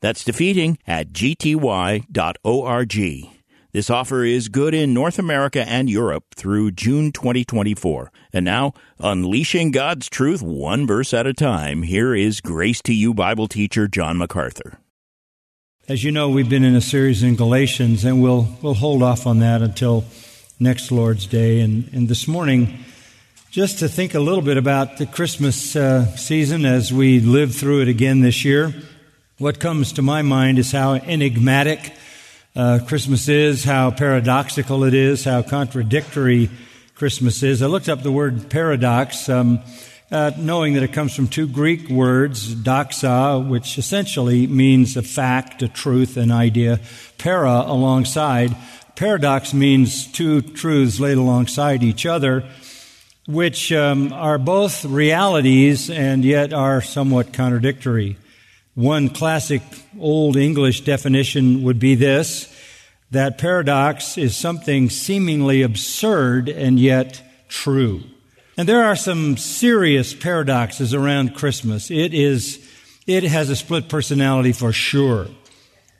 That's defeating at gty.org. This offer is good in North America and Europe through June 2024. And now, unleashing God's truth one verse at a time, here is Grace to You Bible teacher John MacArthur. As you know, we've been in a series in Galatians, and we'll, we'll hold off on that until next Lord's Day. And, and this morning, just to think a little bit about the Christmas uh, season as we live through it again this year. What comes to my mind is how enigmatic uh, Christmas is, how paradoxical it is, how contradictory Christmas is. I looked up the word paradox, um, uh, knowing that it comes from two Greek words, doxa, which essentially means a fact, a truth, an idea, para, alongside. Paradox means two truths laid alongside each other, which um, are both realities and yet are somewhat contradictory. One classic Old English definition would be this that paradox is something seemingly absurd and yet true. And there are some serious paradoxes around Christmas. It is, it has a split personality for sure.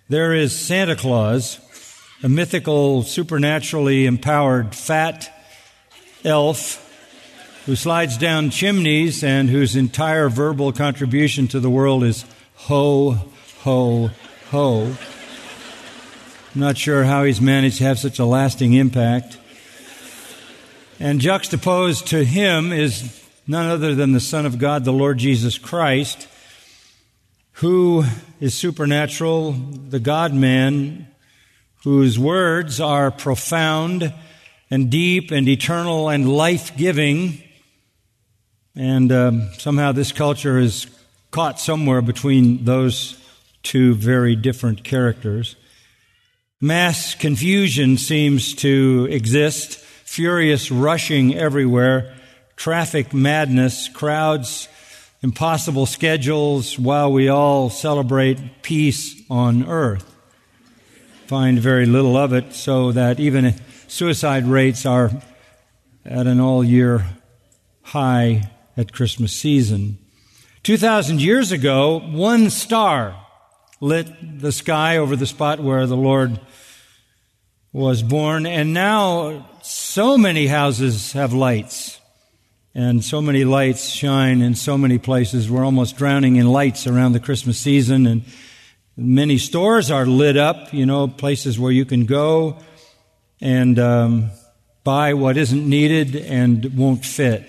There is Santa Claus, a mythical, supernaturally empowered fat elf who slides down chimneys and whose entire verbal contribution to the world is ho, ho, ho. I'm not sure how he's managed to have such a lasting impact. And juxtaposed to him is none other than the Son of God, the Lord Jesus Christ, who is supernatural, the God man, whose words are profound and deep and eternal and life giving. And um, somehow this culture is caught somewhere between those two very different characters. Mass confusion seems to exist, furious rushing everywhere, traffic madness, crowds, impossible schedules, while we all celebrate peace on earth. Find very little of it, so that even suicide rates are at an all year high at Christmas season. 2,000 years ago, one star lit the sky over the spot where the Lord was born, and now so many houses have lights. And so many lights shine in so many places. We're almost drowning in lights around the Christmas season, and many stores are lit up, you know, places where you can go and um, buy what isn't needed and won't fit.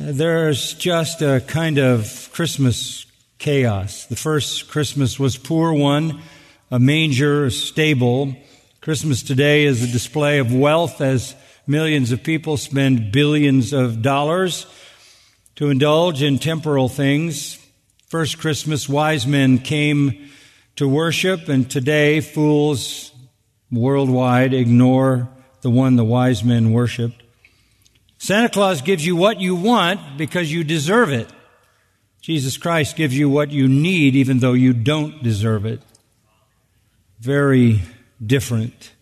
There's just a kind of Christmas chaos. The first Christmas was poor one, a manger, a stable. Christmas today is a display of wealth as millions of people spend billions of dollars to indulge in temporal things. First Christmas, wise men came to worship, and today fools worldwide ignore the one the wise men worshiped. Santa Claus gives you what you want because you deserve it. Jesus Christ gives you what you need even though you don't deserve it. Very different.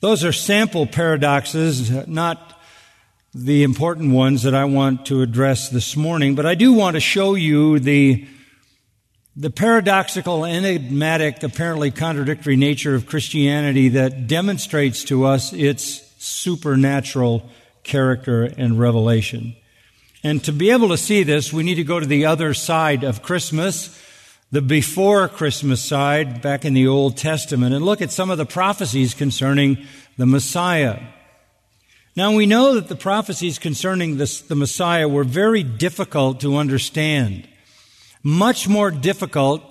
Those are sample paradoxes, not the important ones that I want to address this morning, but I do want to show you the, the paradoxical, enigmatic, apparently contradictory nature of Christianity that demonstrates to us its supernatural character, and revelation. And to be able to see this, we need to go to the other side of Christmas, the before Christmas side, back in the Old Testament, and look at some of the prophecies concerning the Messiah. Now we know that the prophecies concerning this, the Messiah were very difficult to understand. Much more difficult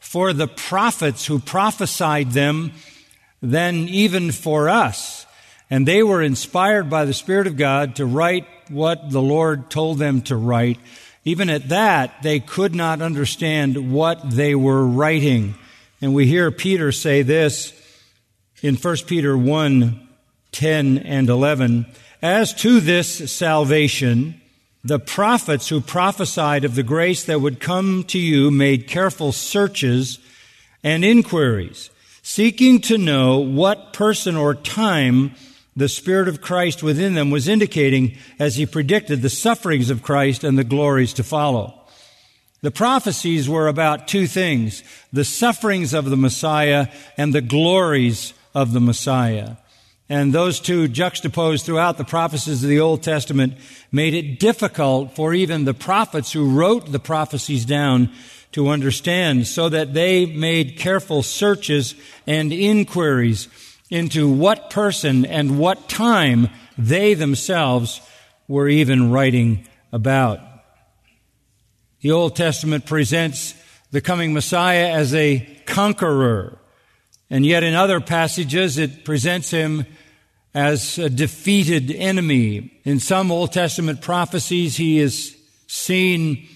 for the prophets who prophesied them than even for us. And they were inspired by the Spirit of God to write what the Lord told them to write. Even at that, they could not understand what they were writing. And we hear Peter say this in 1 Peter 1 10 and 11. As to this salvation, the prophets who prophesied of the grace that would come to you made careful searches and inquiries, seeking to know what person or time the Spirit of Christ within them was indicating as he predicted the sufferings of Christ and the glories to follow. The prophecies were about two things, the sufferings of the Messiah and the glories of the Messiah. And those two juxtaposed throughout the prophecies of the Old Testament made it difficult for even the prophets who wrote the prophecies down to understand so that they made careful searches and inquiries into what person and what time they themselves were even writing about. The Old Testament presents the coming Messiah as a conqueror, and yet in other passages it presents him as a defeated enemy. In some Old Testament prophecies, he is seen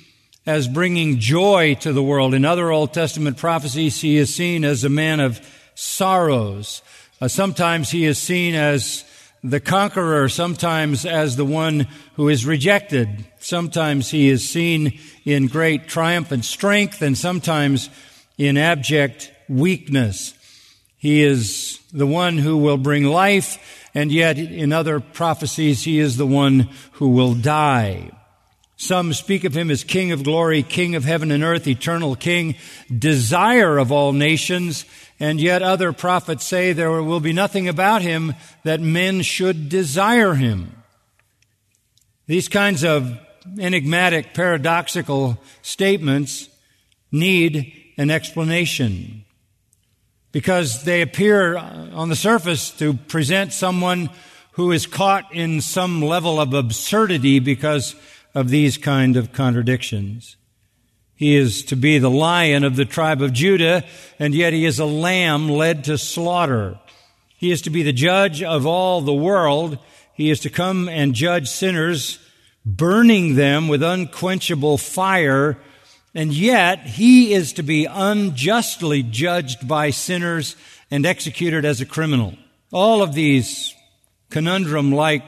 as bringing joy to the world. In other Old Testament prophecies, he is seen as a man of sorrows. Uh, sometimes he is seen as the conqueror, sometimes as the one who is rejected. Sometimes he is seen in great triumph and strength, and sometimes in abject weakness. He is the one who will bring life, and yet in other prophecies, he is the one who will die. Some speak of him as King of glory, King of heaven and earth, eternal King, desire of all nations, and yet other prophets say there will be nothing about him that men should desire him. These kinds of enigmatic, paradoxical statements need an explanation because they appear on the surface to present someone who is caught in some level of absurdity because of these kind of contradictions. He is to be the lion of the tribe of Judah, and yet he is a lamb led to slaughter. He is to be the judge of all the world. He is to come and judge sinners, burning them with unquenchable fire, and yet he is to be unjustly judged by sinners and executed as a criminal. All of these conundrum like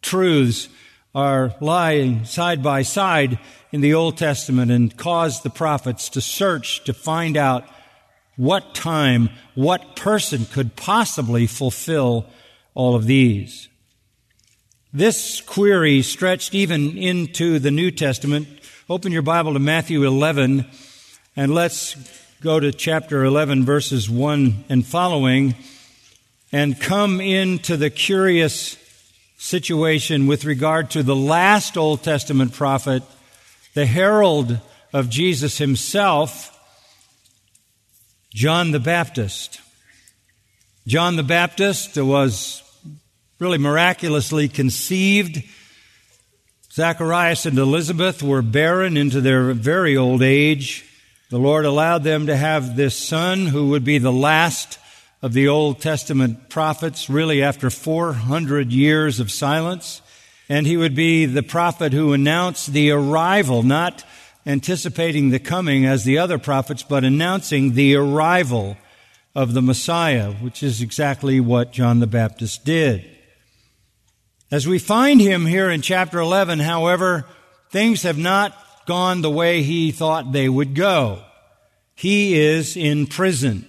truths are lying side by side in the Old Testament and caused the prophets to search to find out what time, what person could possibly fulfill all of these. This query stretched even into the New Testament. Open your Bible to Matthew 11 and let's go to chapter 11 verses 1 and following and come into the curious situation with regard to the last Old Testament prophet the herald of Jesus himself, John the Baptist. John the Baptist was really miraculously conceived. Zacharias and Elizabeth were barren into their very old age. The Lord allowed them to have this son who would be the last of the Old Testament prophets, really after 400 years of silence and he would be the prophet who announced the arrival, not anticipating the coming as the other prophets, but announcing the arrival of the Messiah, which is exactly what John the Baptist did. As we find him here in chapter 11, however, things have not gone the way he thought they would go. He is in prison.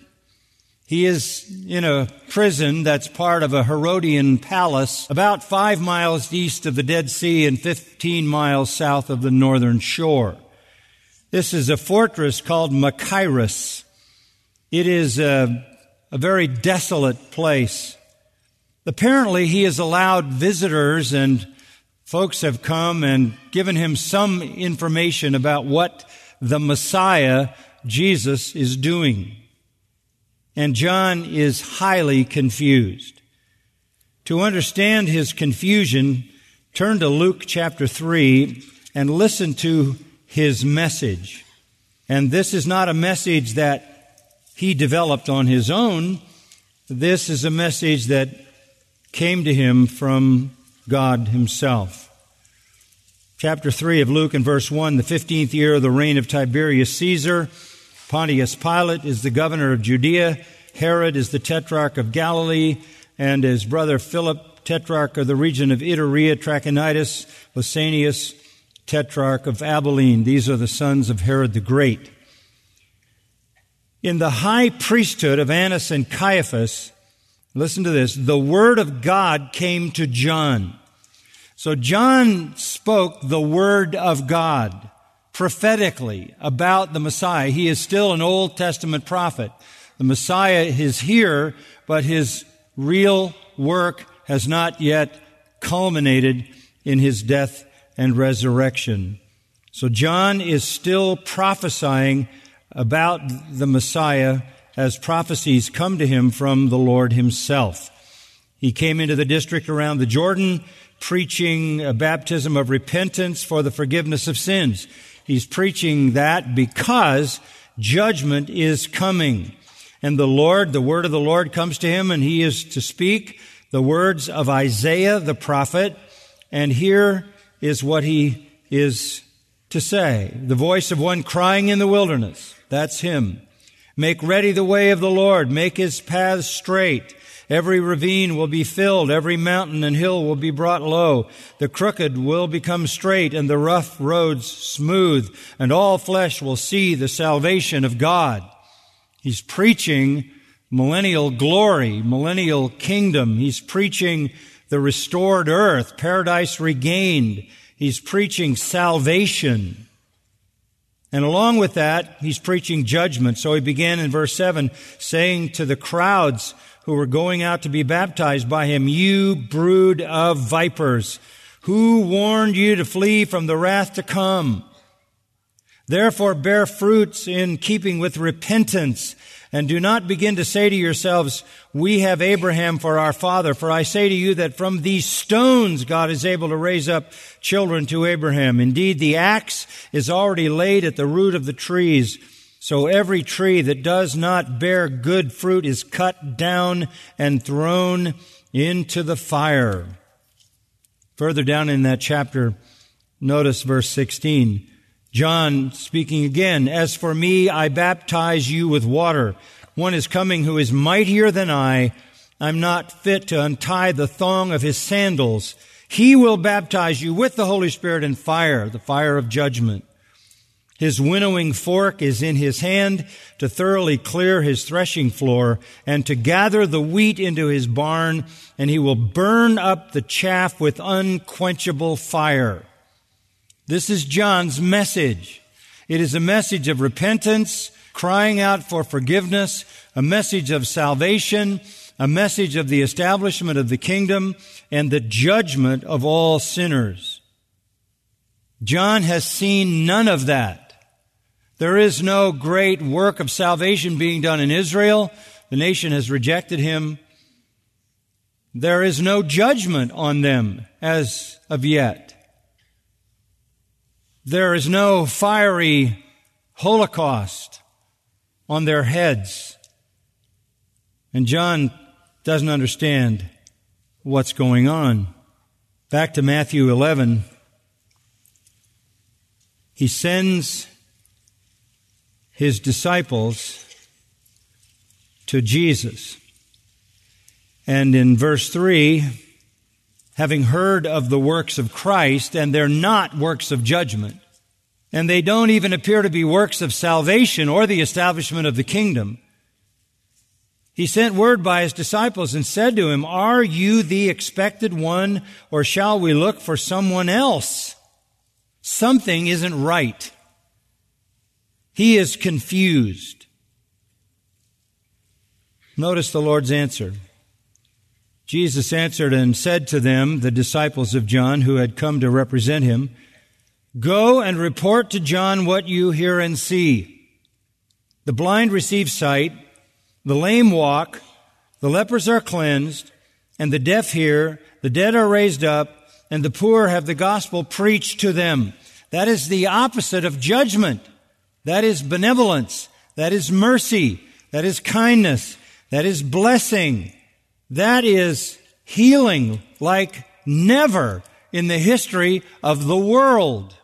He is in a prison that's part of a Herodian palace about five miles east of the Dead Sea and 15 miles south of the northern shore. This is a fortress called Machaerus. It is a, a very desolate place. Apparently, he has allowed visitors and folks have come and given him some information about what the Messiah, Jesus, is doing and John is highly confused. To understand his confusion, turn to Luke chapter 3 and listen to his message. And this is not a message that he developed on his own. This is a message that came to him from God himself. Chapter 3 of Luke and verse 1, the 15th year of the reign of Tiberius Caesar, Pontius Pilate is the governor of Judea. Herod is the tetrarch of Galilee. And his brother Philip, tetrarch of the region of Iturea, Trachonitis, Lysanias, tetrarch of Abilene. These are the sons of Herod the Great. In the high priesthood of Annas and Caiaphas, listen to this, the word of God came to John. So John spoke the word of God prophetically about the Messiah. He is still an Old Testament prophet. The Messiah is here, but his real work has not yet culminated in his death and resurrection. So John is still prophesying about the Messiah as prophecies come to him from the Lord himself. He came into the district around the Jordan preaching a baptism of repentance for the forgiveness of sins. He's preaching that because judgment is coming. And the Lord, the word of the Lord comes to him and he is to speak the words of Isaiah the prophet. And here is what he is to say. The voice of one crying in the wilderness. That's him. Make ready the way of the Lord. Make his paths straight. Every ravine will be filled. Every mountain and hill will be brought low. The crooked will become straight and the rough roads smooth and all flesh will see the salvation of God. He's preaching millennial glory, millennial kingdom. He's preaching the restored earth, paradise regained. He's preaching salvation. And along with that, he's preaching judgment. So he began in verse 7 saying to the crowds who were going out to be baptized by him, You brood of vipers, who warned you to flee from the wrath to come? Therefore bear fruits in keeping with repentance and do not begin to say to yourselves, we have Abraham for our father. For I say to you that from these stones God is able to raise up children to Abraham. Indeed, the axe is already laid at the root of the trees. So every tree that does not bear good fruit is cut down and thrown into the fire. Further down in that chapter, notice verse 16. John speaking again, As for me, I baptize you with water. One is coming who is mightier than I. I'm not fit to untie the thong of his sandals. He will baptize you with the Holy Spirit and fire, the fire of judgment. His winnowing fork is in his hand to thoroughly clear his threshing floor and to gather the wheat into his barn, and he will burn up the chaff with unquenchable fire. This is John's message. It is a message of repentance, crying out for forgiveness, a message of salvation, a message of the establishment of the kingdom, and the judgment of all sinners. John has seen none of that. There is no great work of salvation being done in Israel. The nation has rejected him. There is no judgment on them as of yet. There is no fiery holocaust on their heads. And John doesn't understand what's going on. Back to Matthew 11. He sends his disciples to Jesus. And in verse 3, having heard of the works of Christ, and they're not works of judgment. And they don't even appear to be works of salvation or the establishment of the kingdom. He sent word by his disciples and said to him, Are you the expected one, or shall we look for someone else? Something isn't right. He is confused. Notice the Lord's answer. Jesus answered and said to them, the disciples of John who had come to represent him, Go and report to John what you hear and see. The blind receive sight, the lame walk, the lepers are cleansed, and the deaf hear, the dead are raised up, and the poor have the gospel preached to them. That is the opposite of judgment. That is benevolence. That is mercy. That is kindness. That is blessing. That is healing like never in the history of the world.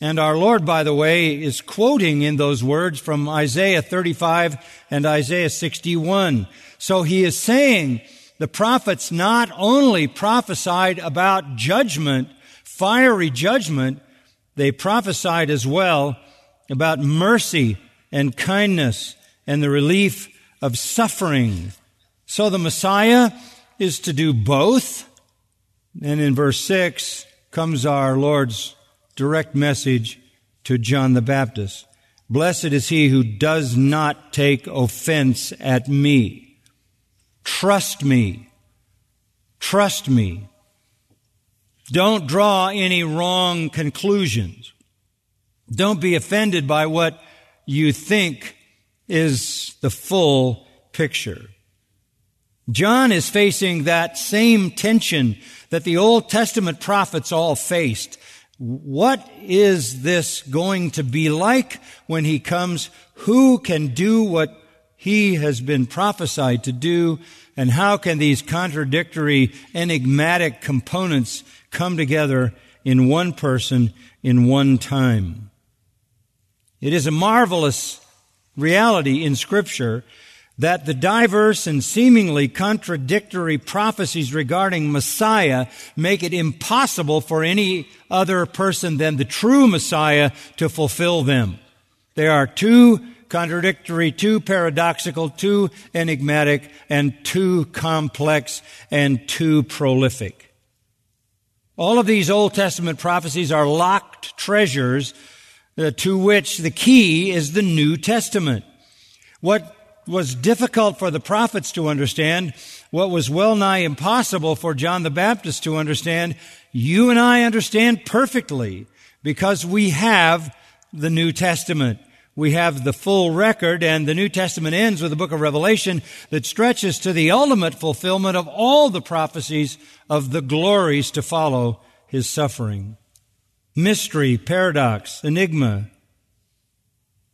And our Lord, by the way, is quoting in those words from Isaiah 35 and Isaiah 61. So he is saying the prophets not only prophesied about judgment, fiery judgment, they prophesied as well about mercy and kindness and the relief of suffering. So the Messiah is to do both. And in verse 6 comes our Lord's direct message to John the Baptist. Blessed is he who does not take offense at me. Trust me. Trust me. Don't draw any wrong conclusions. Don't be offended by what you think is the full picture. John is facing that same tension that the Old Testament prophets all faced. What is this going to be like when he comes? Who can do what he has been prophesied to do? And how can these contradictory, enigmatic components come together in one person in one time? It is a marvelous reality in scripture that the diverse and seemingly contradictory prophecies regarding Messiah make it impossible for any other person than the true Messiah to fulfill them. They are too contradictory, too paradoxical, too enigmatic, and too complex and too prolific. All of these Old Testament prophecies are locked treasures uh, to which the key is the New Testament. What was difficult for the prophets to understand, what was well nigh impossible for John the Baptist to understand, you and I understand perfectly because we have the New Testament. We have the full record and the New Testament ends with the book of Revelation that stretches to the ultimate fulfillment of all the prophecies of the glories to follow his suffering. Mystery, paradox, enigma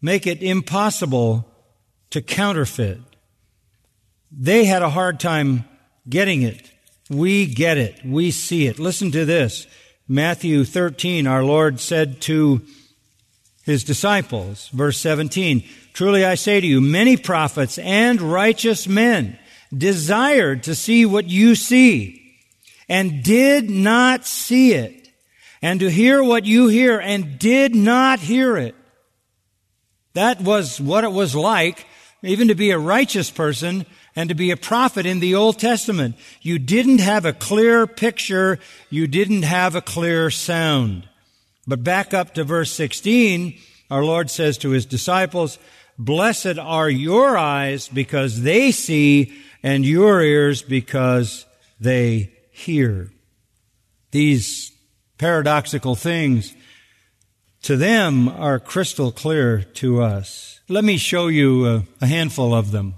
make it impossible to counterfeit. They had a hard time getting it. We get it. We see it. Listen to this. Matthew 13, our Lord said to his disciples, verse 17, Truly I say to you, many prophets and righteous men desired to see what you see and did not see it, and to hear what you hear and did not hear it. That was what it was like even to be a righteous person and to be a prophet in the Old Testament. You didn't have a clear picture. You didn't have a clear sound. But back up to verse 16, our Lord says to his disciples, Blessed are your eyes because they see and your ears because they hear. These paradoxical things to them are crystal clear to us. Let me show you a, handful of them.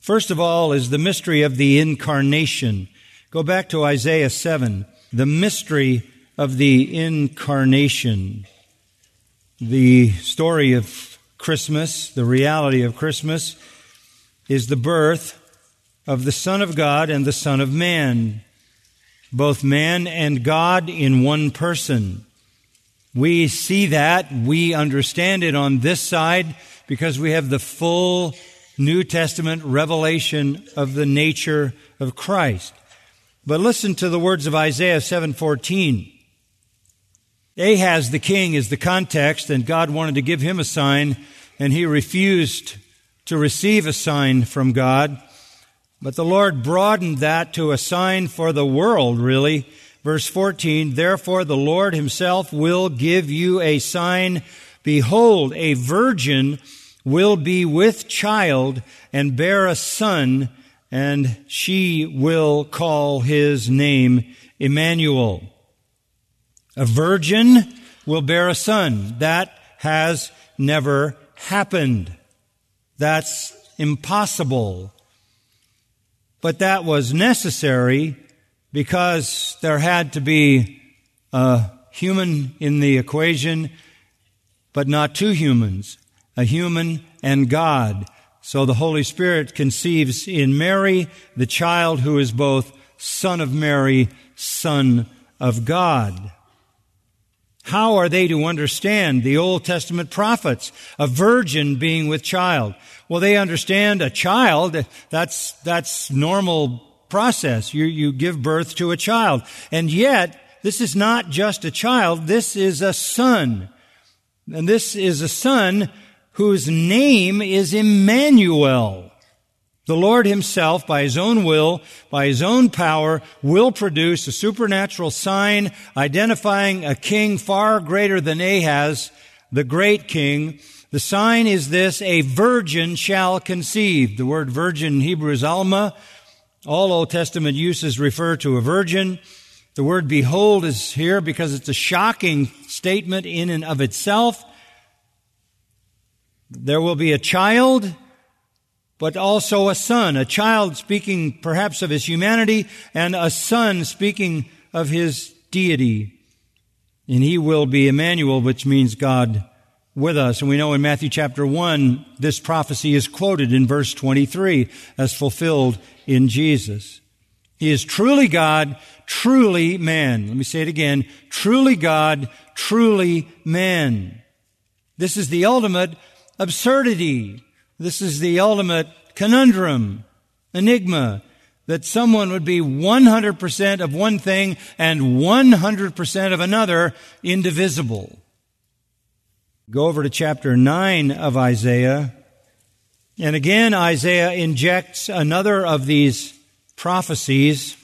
First of all is the mystery of the incarnation. Go back to Isaiah 7. The mystery of the incarnation. The story of Christmas, the reality of Christmas, is the birth of the Son of God and the Son of Man, both man and God in one person. We see that, we understand it on this side because we have the full New Testament revelation of the nature of Christ. But listen to the words of Isaiah 7:14. Ahaz the king is the context and God wanted to give him a sign and he refused to receive a sign from God. But the Lord broadened that to a sign for the world, really. Verse 14, therefore the Lord himself will give you a sign Behold, a virgin will be with child and bear a son, and she will call his name Emmanuel. A virgin will bear a son. That has never happened. That's impossible. But that was necessary because there had to be a human in the equation but not two humans, a human and God. So the Holy Spirit conceives in Mary the child who is both Son of Mary, Son of God. How are they to understand the Old Testament prophets? A virgin being with child. Well, they understand a child. That's, that's normal process. You, you give birth to a child. And yet, this is not just a child. This is a son. And this is a son whose name is Emmanuel. The Lord himself, by his own will, by his own power, will produce a supernatural sign identifying a king far greater than Ahaz, the great king. The sign is this, a virgin shall conceive. The word virgin in Hebrew is Alma. All Old Testament uses refer to a virgin. The word behold is here because it's a shocking statement in and of itself. There will be a child but also a son, a child speaking perhaps of his humanity, and a son speaking of his deity. And he will be Emmanuel, which means God with us. And we know in Matthew chapter 1, this prophecy is quoted in verse 23 as fulfilled in Jesus. He is truly God, truly man. Let me say it again. Truly God, truly man. This is the ultimate absurdity this is the ultimate conundrum, enigma, that someone would be 100% of one thing and 100% of another, indivisible. Go over to chapter 9 of Isaiah. And again, Isaiah injects another of these prophecies.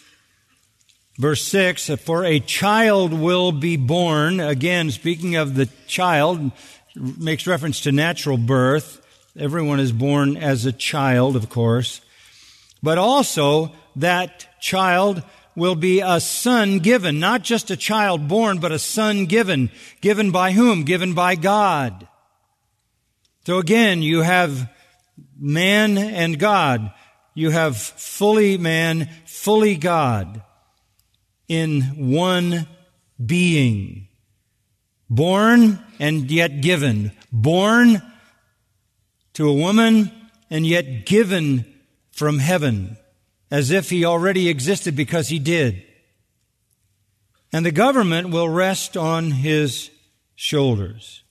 Verse 6, for a child will be born. Again, speaking of the child, makes reference to natural birth. Everyone is born as a child, of course. But also, that child will be a son given, not just a child born, but a son given. Given by whom? Given by God. So again, you have man and God. You have fully man, fully God in one being. Born and yet given. Born to a woman and yet given from heaven as if he already existed because he did. And the government will rest on his shoulders.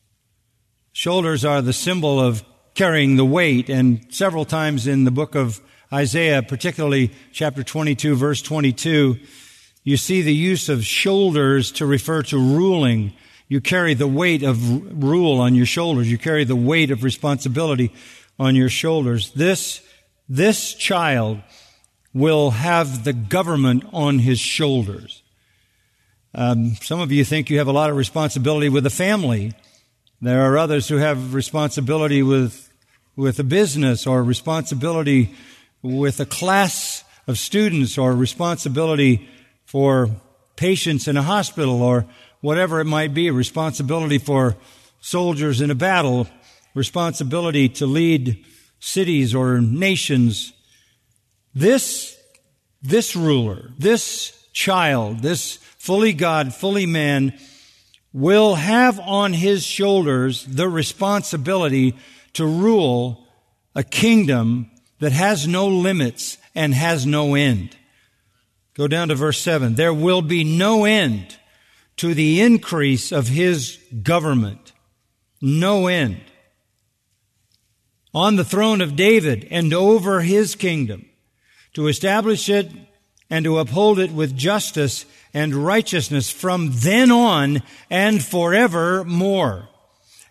Shoulders are the symbol of carrying the weight, and several times in the book of Isaiah, particularly chapter 22, verse 22, you see the use of shoulders to refer to ruling you carry the weight of rule on your shoulders. You carry the weight of responsibility on your shoulders. This, this child will have the government on his shoulders. Um, some of you think you have a lot of responsibility with the family. There are others who have responsibility with, with a business or responsibility with a class of students or responsibility for patients in a hospital or whatever it might be, responsibility for soldiers in a battle, responsibility to lead cities or nations. This, this ruler, this child, this fully God, fully man, will have on his shoulders the responsibility to rule a kingdom that has no limits and has no end. Go down to verse 7. There will be no end to the increase of his government. No end. On the throne of David and over his kingdom, to establish it and to uphold it with justice and righteousness from then on and forevermore.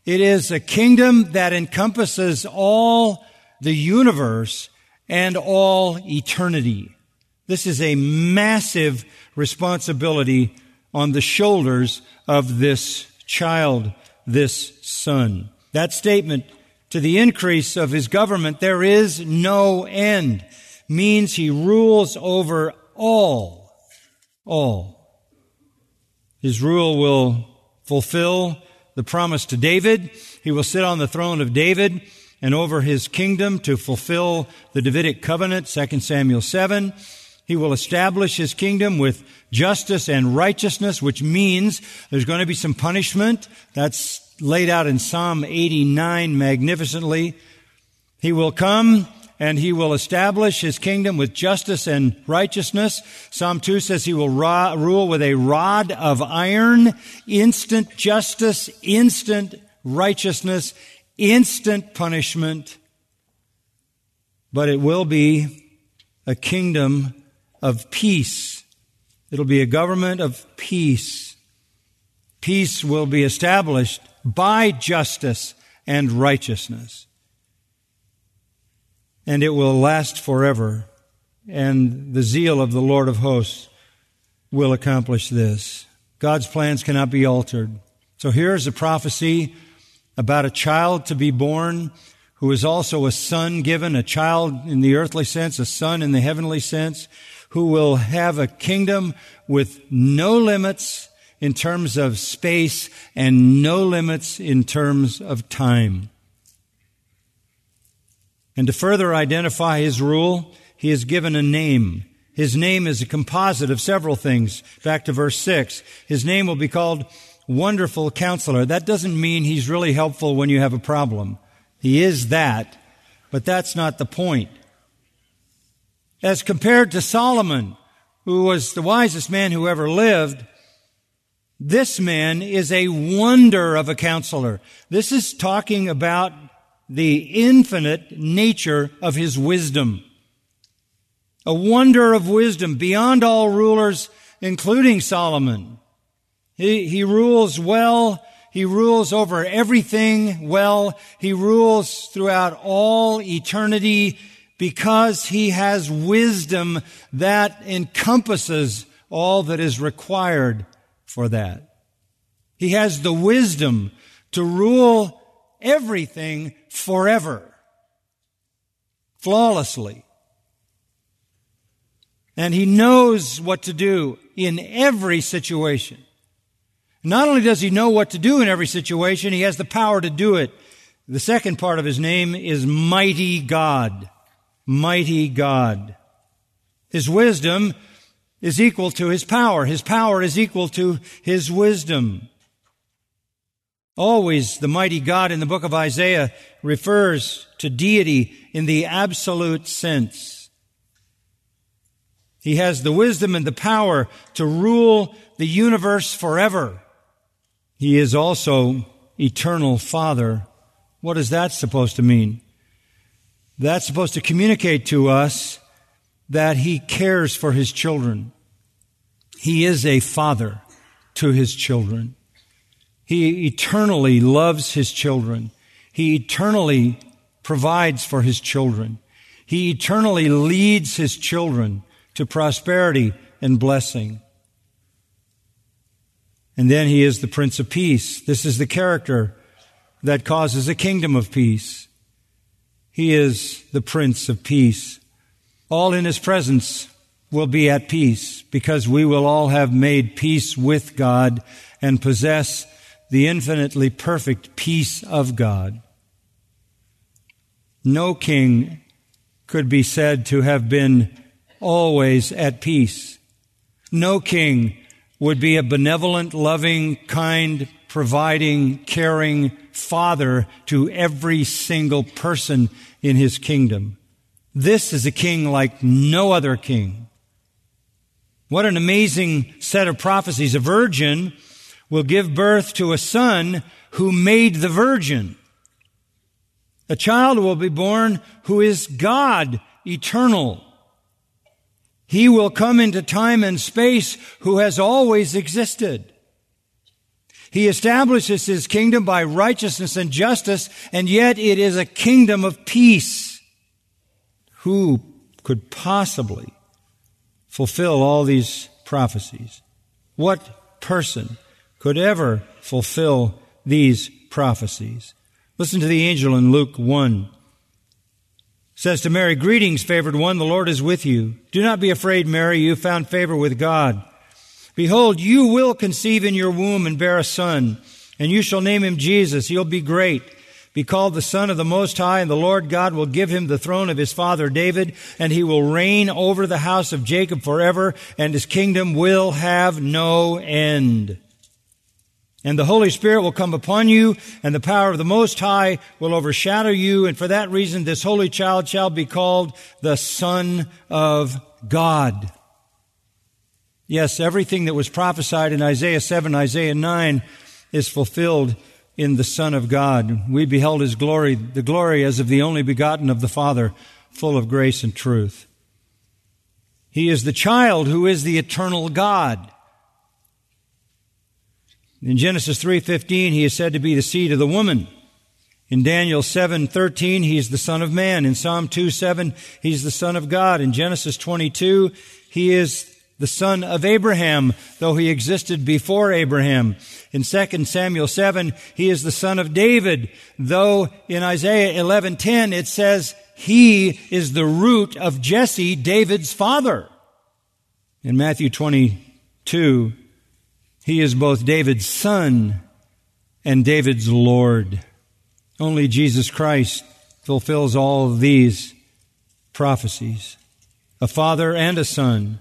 It is a kingdom that encompasses all the universe and all eternity. This is a massive responsibility on the shoulders of this child, this son. That statement, to the increase of his government, there is no end, means he rules over all. All. His rule will fulfill the promise to David. He will sit on the throne of David and over his kingdom to fulfill the Davidic covenant, 2 Samuel 7. He will establish his kingdom with justice and righteousness, which means there's going to be some punishment. That's laid out in Psalm 89 magnificently. He will come and he will establish his kingdom with justice and righteousness. Psalm 2 says he will rule with a rod of iron, instant justice, instant righteousness, instant punishment. But it will be a kingdom of peace. It'll be a government of peace. Peace will be established by justice and righteousness and it will last forever. And the zeal of the Lord of hosts will accomplish this. God's plans cannot be altered. So here's a prophecy about a child to be born who is also a son given, a child in the earthly sense, a son in the heavenly sense, who will have a kingdom with no limits in terms of space and no limits in terms of time. And to further identify his rule, he is given a name. His name is a composite of several things. Back to verse 6. His name will be called Wonderful Counselor. That doesn't mean he's really helpful when you have a problem. He is that, but that's not the point. As compared to Solomon, who was the wisest man who ever lived, this man is a wonder of a counselor. This is talking about the infinite nature of his wisdom. A wonder of wisdom beyond all rulers, including Solomon. He, he rules well. He rules over everything well. He rules throughout all eternity because he has wisdom that encompasses all that is required for that. He has the wisdom to rule everything forever, flawlessly. And he knows what to do in every situation. Not only does he know what to do in every situation, he has the power to do it. The second part of his name is Mighty God. Mighty God. His wisdom is equal to his power. His power is equal to his wisdom. Always the mighty God in the book of Isaiah refers to deity in the absolute sense. He has the wisdom and the power to rule the universe forever. He is also eternal Father. What is that supposed to mean? That's supposed to communicate to us that He cares for His children. He is a Father to His children. He eternally loves his children. He eternally provides for his children. He eternally leads his children to prosperity and blessing. And then he is the Prince of Peace. This is the character that causes a kingdom of peace. He is the Prince of Peace. All in his presence will be at peace because we will all have made peace with God and possess the infinitely perfect peace of God. No king could be said to have been always at peace. No king would be a benevolent, loving, kind, providing, caring father to every single person in his kingdom. This is a king like no other king. What an amazing set of prophecies. A virgin will give birth to a son who made the virgin. A child will be born who is God eternal. He will come into time and space who has always existed. He establishes his kingdom by righteousness and justice, and yet it is a kingdom of peace. Who could possibly fulfill all these prophecies? What person could ever fulfill these prophecies. Listen to the angel in Luke 1. It says to Mary, Greetings, favored one, the Lord is with you. Do not be afraid, Mary, you found favor with God. Behold, you will conceive in your womb and bear a son, and you shall name him Jesus. He'll be great be called the Son of the Most High, and the Lord God will give him the throne of his father David, and he will reign over the house of Jacob forever, and his kingdom will have no end. And the Holy Spirit will come upon you, and the power of the Most High will overshadow you, and for that reason this holy child shall be called the Son of God. Yes, everything that was prophesied in Isaiah 7, Isaiah 9 is fulfilled in the Son of God. We beheld his glory, the glory as of the only begotten of the Father, full of grace and truth. He is the child who is the eternal God. In Genesis 3:15 he is said to be the seed of the woman. In Daniel 7:13 he is the son of man. In Psalm 2:7 he's the son of God. In Genesis 22 he is the son of Abraham, though he existed before Abraham. In 2 Samuel 7 he is the son of David, though in Isaiah 11:10 it says he is the root of Jesse, David's father. In Matthew 22 he is both David's son and David's Lord. Only Jesus Christ fulfills all of these prophecies. A father and a son,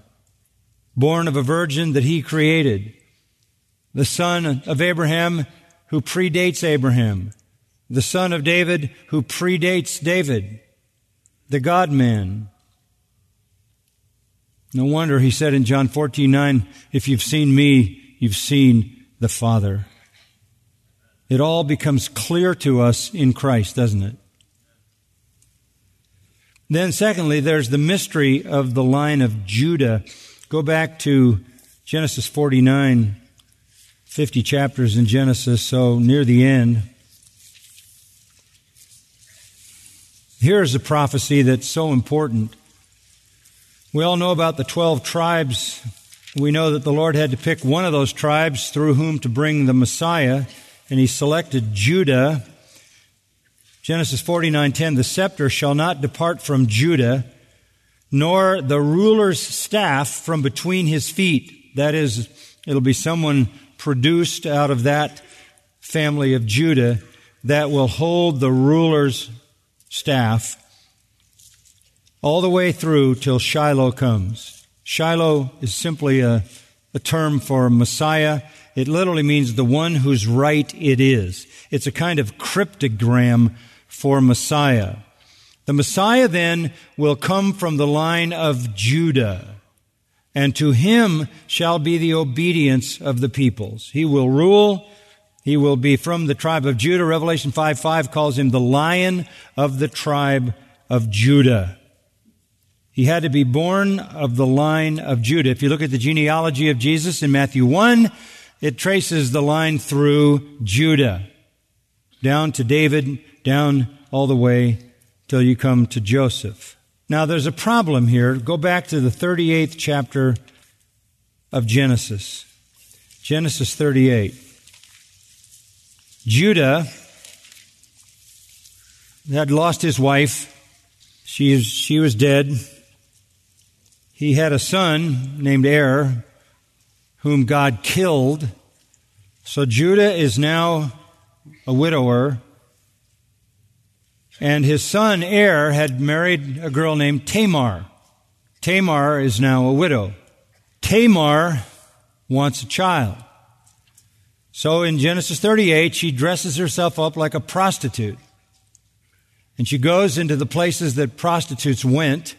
born of a virgin that he created. The son of Abraham who predates Abraham. The son of David who predates David. The God man. No wonder he said in John 14, 9, if you've seen me, you've seen the Father. It all becomes clear to us in Christ, doesn't it? Then, secondly, there's the mystery of the line of Judah. Go back to Genesis 49, 50 chapters in Genesis, so near the end. Here's a prophecy that's so important. We all know about the 12 tribes we know that the Lord had to pick one of those tribes through whom to bring the Messiah, and he selected Judah. Genesis 49:10 The scepter shall not depart from Judah, nor the ruler's staff from between his feet. That is, it'll be someone produced out of that family of Judah that will hold the ruler's staff all the way through till Shiloh comes. Shiloh is simply a, a term for Messiah. It literally means the one whose right it is. It's a kind of cryptogram for Messiah. The Messiah then will come from the line of Judah, and to him shall be the obedience of the peoples. He will rule. He will be from the tribe of Judah. Revelation 5 5 calls him the lion of the tribe of Judah. He had to be born of the line of Judah. If you look at the genealogy of Jesus in Matthew 1, it traces the line through Judah, down to David, down all the way till you come to Joseph. Now there's a problem here. Go back to the 38th chapter of Genesis. Genesis 38. Judah had lost his wife. She, she was dead he had a son named Er, whom God killed. So Judah is now a widower. And his son Er had married a girl named Tamar. Tamar is now a widow. Tamar wants a child. So in Genesis 38, she dresses herself up like a prostitute. And she goes into the places that prostitutes went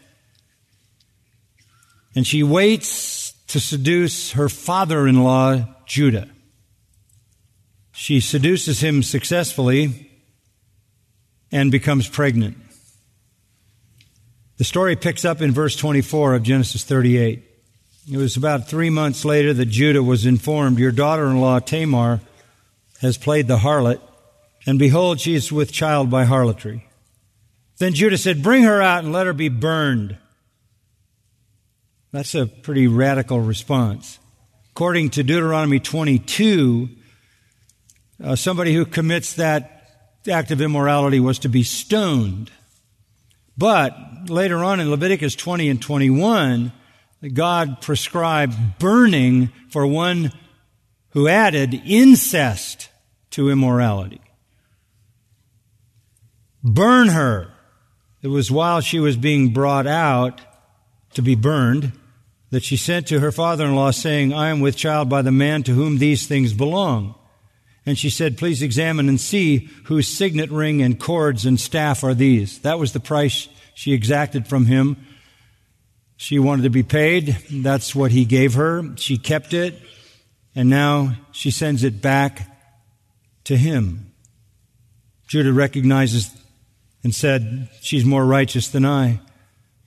and she waits to seduce her father in law, Judah. She seduces him successfully and becomes pregnant. The story picks up in verse 24 of Genesis 38. It was about three months later that Judah was informed, Your daughter in law, Tamar, has played the harlot, and behold, she is with child by harlotry. Then Judah said, Bring her out and let her be burned. That's a pretty radical response. According to Deuteronomy 22, uh, somebody who commits that act of immorality was to be stoned. But later on in Leviticus 20 and 21, God prescribed burning for one who added incest to immorality. Burn her. It was while she was being brought out to be burned that she sent to her father in law, saying, I am with child by the man to whom these things belong. And she said, Please examine and see whose signet ring and cords and staff are these. That was the price she exacted from him. She wanted to be paid. That's what he gave her. She kept it. And now she sends it back to him. Judah recognizes and said, She's more righteous than I,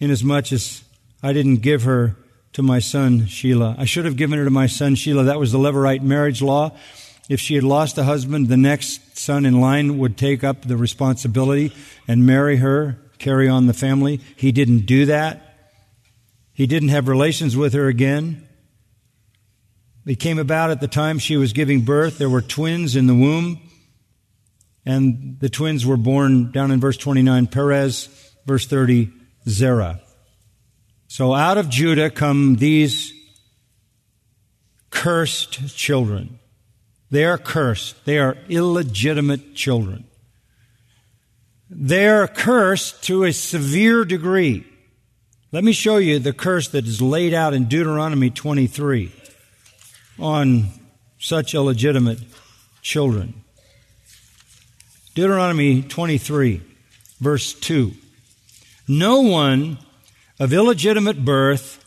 inasmuch as I didn't give her to my son Shelah. I should have given her to my son Shelah. That was the Levirate marriage law. If she had lost a husband, the next son in line would take up the responsibility and marry her, carry on the family. He didn't do that. He didn't have relations with her again. It came about at the time she was giving birth. There were twins in the womb. And the twins were born down in verse 29, Perez, verse 30, Zerah. So out of Judah come these cursed children. They are cursed. They are illegitimate children. They are cursed to a severe degree. Let me show you the curse that is laid out in Deuteronomy 23 on such illegitimate children. Deuteronomy 23, verse 2. No one of illegitimate birth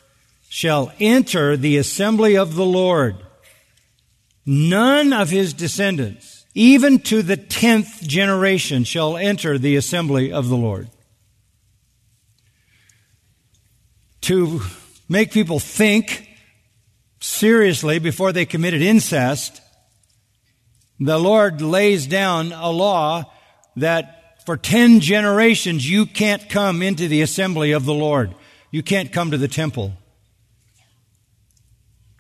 shall enter the assembly of the Lord. None of his descendants, even to the tenth generation, shall enter the assembly of the Lord. To make people think seriously before they committed incest, the Lord lays down a law that for ten generations you can't come into the assembly of the Lord. You can't come to the temple.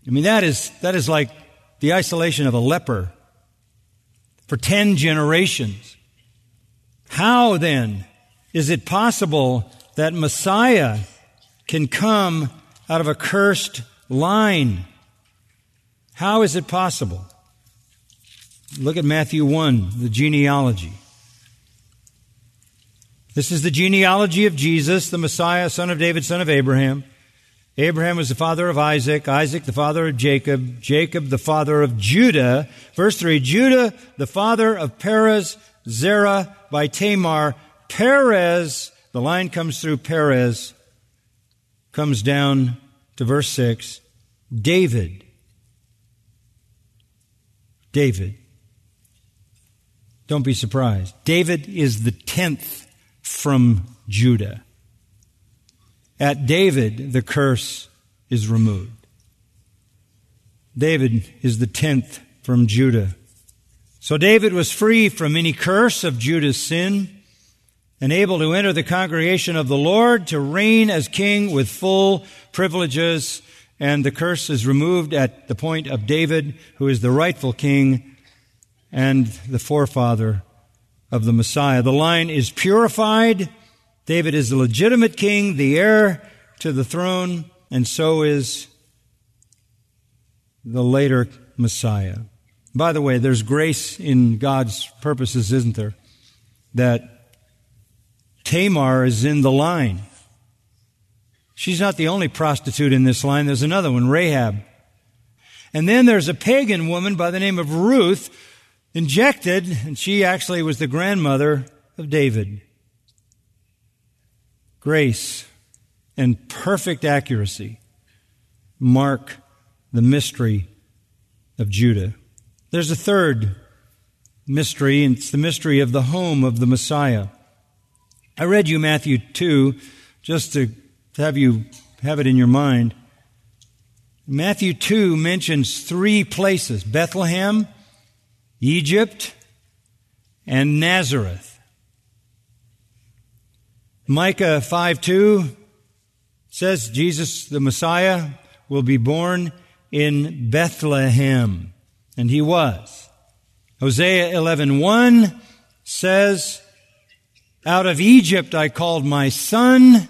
I mean, that is, that is like the isolation of a leper for 10 generations. How then is it possible that Messiah can come out of a cursed line? How is it possible? Look at Matthew 1, the genealogy. This is the genealogy of Jesus, the Messiah, son of David, son of Abraham. Abraham was the father of Isaac, Isaac the father of Jacob, Jacob the father of Judah. Verse 3 Judah the father of Perez, Zerah by Tamar. Perez, the line comes through Perez, comes down to verse 6. David. David. Don't be surprised. David is the tenth from Judah. At David, the curse is removed. David is the tenth from Judah. So David was free from any curse of Judah's sin and able to enter the congregation of the Lord to reign as king with full privileges. And the curse is removed at the point of David, who is the rightful king and the forefather of the Messiah. The line is purified. David is the legitimate king, the heir to the throne, and so is the later Messiah. By the way, there's grace in God's purposes, isn't there? That Tamar is in the line. She's not the only prostitute in this line. There's another one, Rahab. And then there's a pagan woman by the name of Ruth injected, and she actually was the grandmother of David. Grace and perfect accuracy mark the mystery of Judah. There's a third mystery, and it's the mystery of the home of the Messiah. I read you Matthew 2 just to have you have it in your mind. Matthew 2 mentions three places Bethlehem, Egypt, and Nazareth. Micah 5 2 says Jesus, the Messiah, will be born in Bethlehem. And he was. Hosea 11 1 says, Out of Egypt I called my son.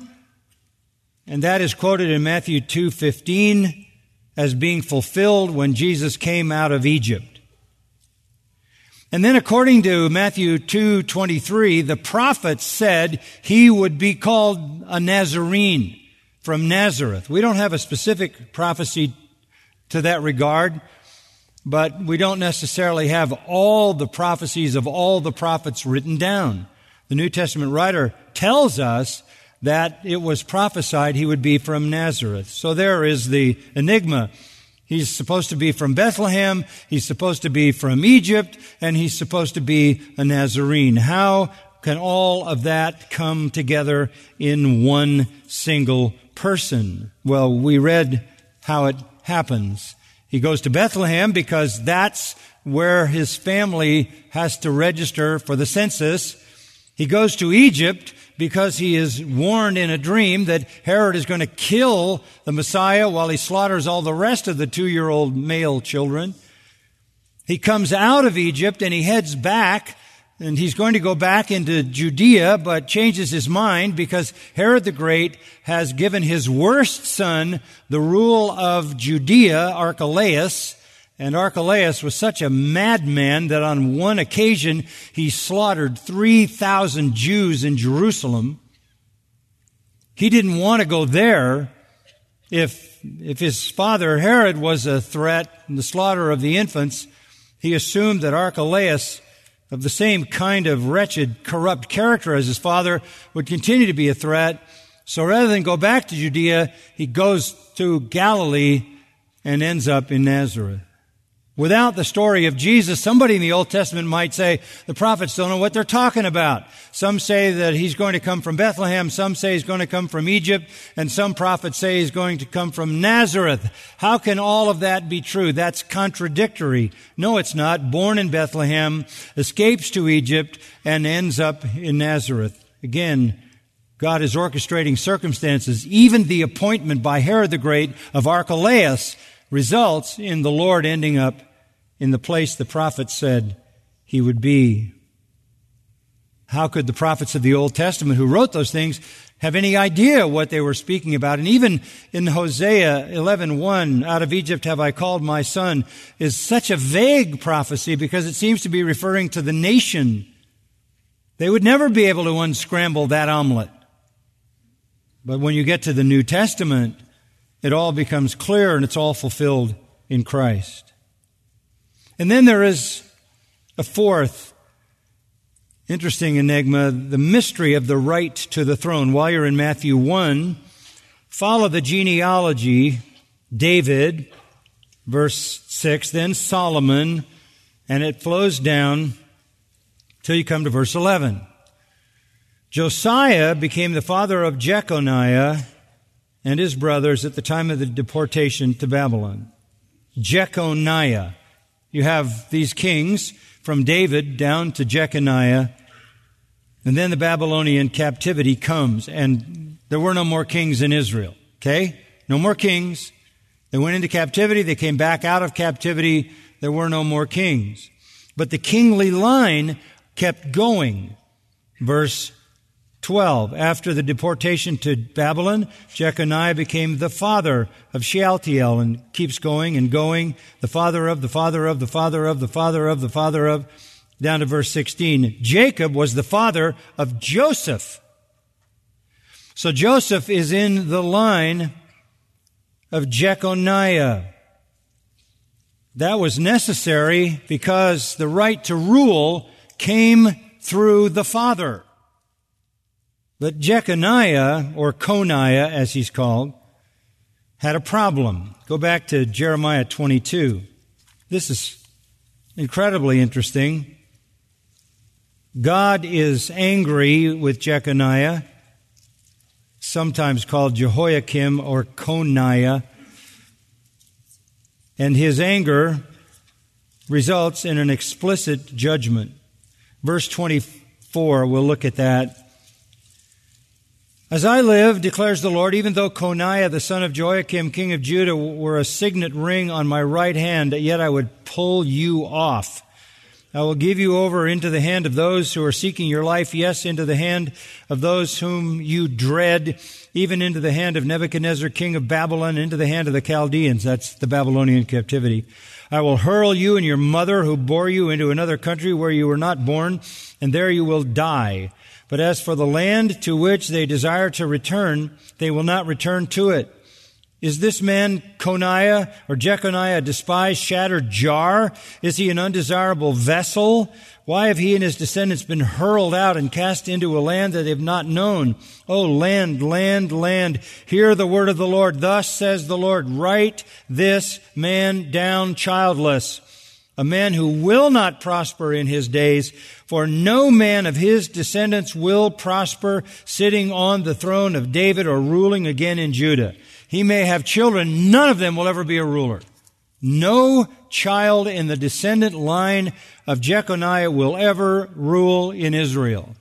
And that is quoted in Matthew 2:15 as being fulfilled when Jesus came out of Egypt. And then according to Matthew 2:23, the prophet said he would be called a Nazarene from Nazareth. We don't have a specific prophecy to that regard, but we don't necessarily have all the prophecies of all the prophets written down. The New Testament writer tells us that it was prophesied he would be from Nazareth. So there is the enigma. He's supposed to be from Bethlehem, he's supposed to be from Egypt, and he's supposed to be a Nazarene. How can all of that come together in one single person? Well, we read how it happens. He goes to Bethlehem because that's where his family has to register for the census. He goes to Egypt because he is warned in a dream that Herod is going to kill the Messiah while he slaughters all the rest of the two year old male children. He comes out of Egypt and he heads back and he's going to go back into Judea, but changes his mind because Herod the Great has given his worst son the rule of Judea, Archelaus, and Archelaus was such a madman that on one occasion he slaughtered 3,000 Jews in Jerusalem. He didn't want to go there if, if his father Herod was a threat in the slaughter of the infants. He assumed that Archelaus, of the same kind of wretched, corrupt character as his father, would continue to be a threat. So rather than go back to Judea, he goes to Galilee and ends up in Nazareth. Without the story of Jesus, somebody in the Old Testament might say the prophets don't know what they're talking about. Some say that he's going to come from Bethlehem, some say he's going to come from Egypt, and some prophets say he's going to come from Nazareth. How can all of that be true? That's contradictory. No, it's not. Born in Bethlehem, escapes to Egypt, and ends up in Nazareth. Again, God is orchestrating circumstances. Even the appointment by Herod the Great of Archelaus results in the Lord ending up in the place the prophet said he would be. How could the prophets of the Old Testament who wrote those things have any idea what they were speaking about? And even in Hosea 11:1, out of Egypt have I called my son, is such a vague prophecy because it seems to be referring to the nation. They would never be able to unscramble that omelet. But when you get to the New Testament, it all becomes clear and it's all fulfilled in Christ. And then there is a fourth interesting enigma, the mystery of the right to the throne. While you're in Matthew 1, follow the genealogy David, verse 6, then Solomon, and it flows down till you come to verse 11. Josiah became the father of Jeconiah and his brothers at the time of the deportation to Babylon. Jeconiah. You have these kings from David down to Jeconiah, and then the Babylonian captivity comes, and there were no more kings in Israel. Okay? No more kings. They went into captivity, they came back out of captivity, there were no more kings. But the kingly line kept going. Verse 12. After the deportation to Babylon, Jeconiah became the father of Shealtiel and keeps going and going. The father of, the father of, the father of, the father of, the father of, down to verse 16. Jacob was the father of Joseph. So Joseph is in the line of Jeconiah. That was necessary because the right to rule came through the father. But Jeconiah, or Coniah as he's called, had a problem. Go back to Jeremiah 22. This is incredibly interesting. God is angry with Jeconiah, sometimes called Jehoiakim or Coniah, and his anger results in an explicit judgment. Verse 24, we'll look at that. As I live, declares the Lord, even though Coniah, the son of Jehoiakim, king of Judah, were a signet ring on my right hand, yet I would pull you off. I will give you over into the hand of those who are seeking your life, yes, into the hand of those whom you dread, even into the hand of Nebuchadnezzar, king of Babylon, into the hand of the Chaldeans. That's the Babylonian captivity. I will hurl you and your mother who bore you into another country where you were not born, and there you will die. But as for the land to which they desire to return, they will not return to it. Is this man Coniah or Jeconiah a despised, shattered jar? Is he an undesirable vessel? Why have he and his descendants been hurled out and cast into a land that they have not known? Oh, land, land, land, hear the word of the Lord. Thus says the Lord, write this man down childless, a man who will not prosper in his days, for no man of his descendants will prosper sitting on the throne of David or ruling again in Judah. He may have children, none of them will ever be a ruler. No child in the descendant line of Jeconiah will ever rule in Israel.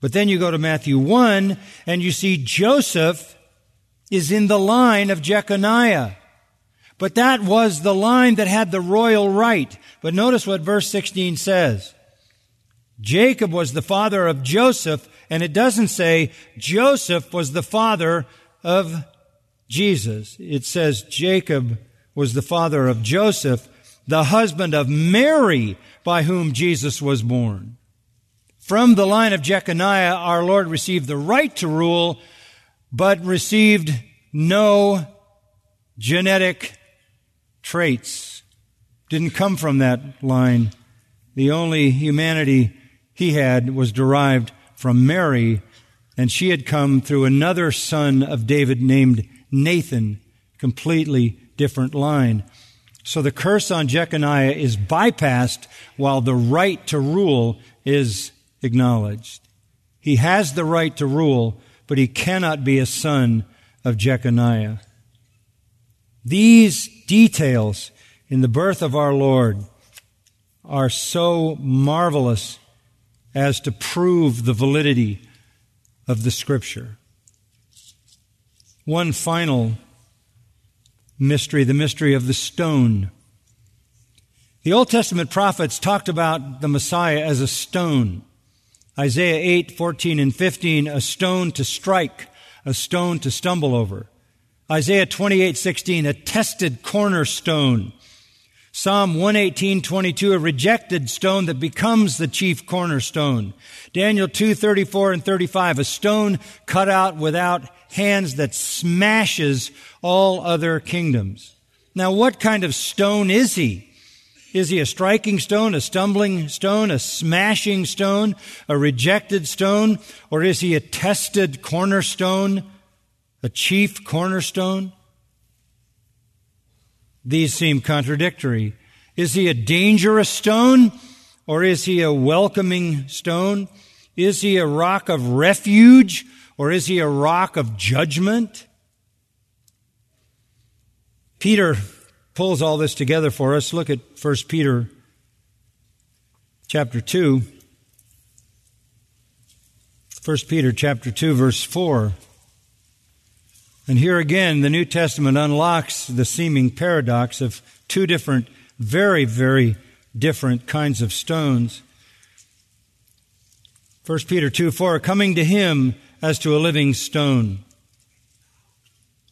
But then you go to Matthew 1 and you see Joseph is in the line of Jeconiah. But that was the line that had the royal right. But notice what verse 16 says. Jacob was the father of Joseph, and it doesn't say Joseph was the father of Jesus. It says Jacob was the father of Joseph, the husband of Mary, by whom Jesus was born. From the line of Jeconiah, our Lord received the right to rule, but received no genetic traits. Didn't come from that line. The only humanity he had was derived from Mary, and she had come through another son of David named Nathan, completely different line. So the curse on Jeconiah is bypassed while the right to rule is acknowledged. He has the right to rule, but he cannot be a son of Jeconiah. These details in the birth of our Lord are so marvelous as to prove the validity of the scripture. One final mystery, the mystery of the stone. The Old Testament prophets talked about the Messiah as a stone. Isaiah 8, 14 and 15, a stone to strike, a stone to stumble over. Isaiah 28, 16, a tested cornerstone. Psalm 118, 22, a rejected stone that becomes the chief cornerstone. Daniel 2, 34 and 35, a stone cut out without hands that smashes all other kingdoms. Now, what kind of stone is he? Is he a striking stone, a stumbling stone, a smashing stone, a rejected stone, or is he a tested cornerstone, a chief cornerstone? These seem contradictory. Is he a dangerous stone, or is he a welcoming stone? Is he a rock of refuge, or is he a rock of judgment? Peter pulls all this together for us. Look at 1 Peter chapter 2. 1 Peter chapter 2 verse 4. And here again, the New Testament unlocks the seeming paradox of two different, very, very different kinds of stones. 1 Peter 2 4, coming to him as to a living stone,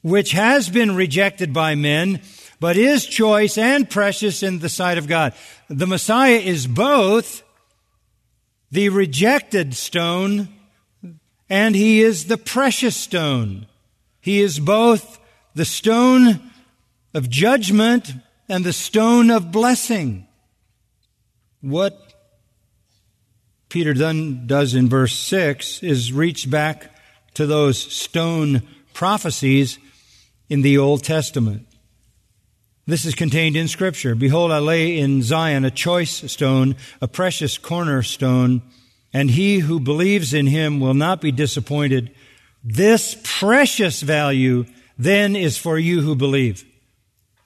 which has been rejected by men, but is choice and precious in the sight of God. The Messiah is both the rejected stone and he is the precious stone. He is both the stone of judgment and the stone of blessing. What Peter then does in verse 6 is reach back to those stone prophecies in the Old Testament. This is contained in Scripture. Behold, I lay in Zion a choice stone, a precious cornerstone, and he who believes in him will not be disappointed. This precious value then is for you who believe.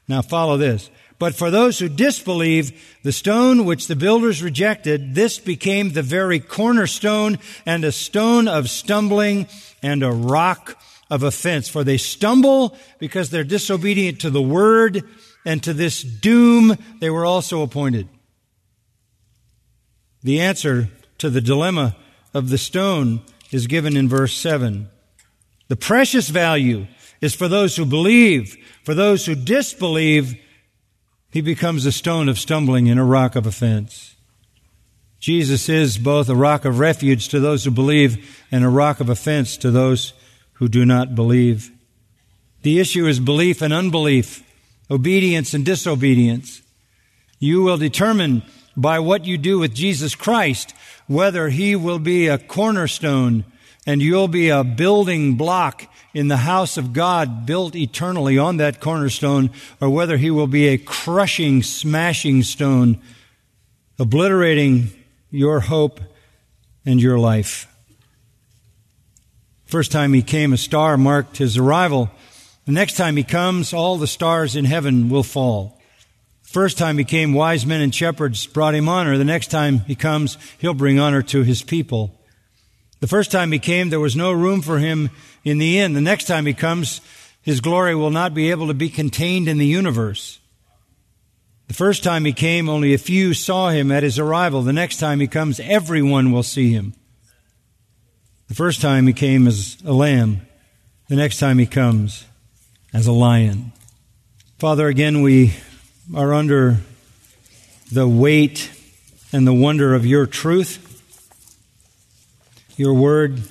Now follow this. But for those who disbelieve, the stone which the builders rejected, this became the very cornerstone and a stone of stumbling and a rock of offense. For they stumble because they're disobedient to the word and to this doom they were also appointed. The answer to the dilemma of the stone is given in verse 7. The precious value is for those who believe. For those who disbelieve, he becomes a stone of stumbling and a rock of offense. Jesus is both a rock of refuge to those who believe and a rock of offense to those who do not believe. The issue is belief and unbelief, obedience and disobedience. You will determine by what you do with Jesus Christ whether he will be a cornerstone and you'll be a building block in the house of God built eternally on that cornerstone or whether he will be a crushing, smashing stone, obliterating your hope and your life. First time he came, a star marked his arrival. The next time he comes, all the stars in heaven will fall. First time he came, wise men and shepherds brought him honor. The next time he comes, he'll bring honor to his people. The first time he came, there was no room for him in the inn. The next time he comes, his glory will not be able to be contained in the universe. The first time he came, only a few saw him at his arrival. The next time he comes, everyone will see him. The first time he came as a lamb. The next time he comes as a lion. Father, again, we are under the weight and the wonder of your truth. Your word,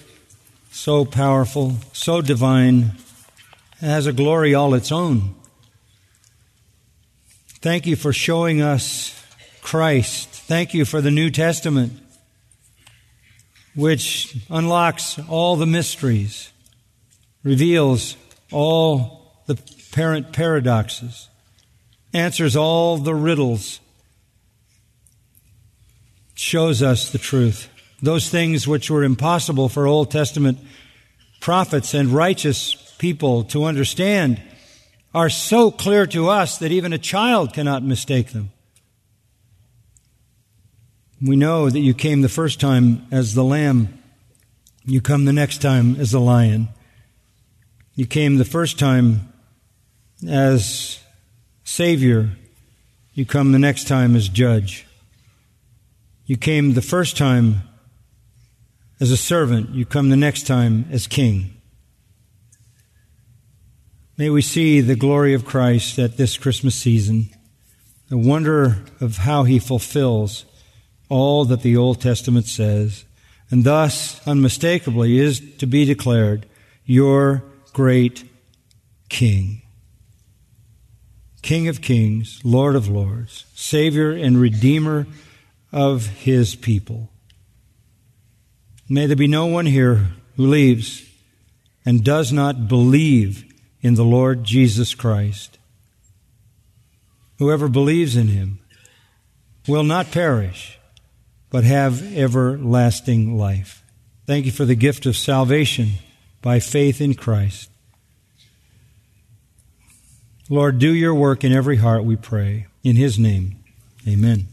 so powerful, so divine, has a glory all its own. Thank you for showing us Christ. Thank you for the New Testament, which unlocks all the mysteries, reveals all the parent paradoxes, answers all the riddles, shows us the truth. Those things which were impossible for Old Testament prophets and righteous people to understand are so clear to us that even a child cannot mistake them. We know that you came the first time as the lamb. You come the next time as the lion. You came the first time as Savior. You come the next time as judge. You came the first time as a servant. You come the next time as king. May we see the glory of Christ at this Christmas season, the wonder of how he fulfills all that the Old Testament says, and thus unmistakably is to be declared your great King. King of kings, Lord of lords, Savior and Redeemer of his people. May there be no one here who leaves and does not believe in the Lord Jesus Christ. Whoever believes in him will not perish, but have everlasting life. Thank you for the gift of salvation by faith in Christ. Lord, do your work in every heart, we pray. In his name, amen.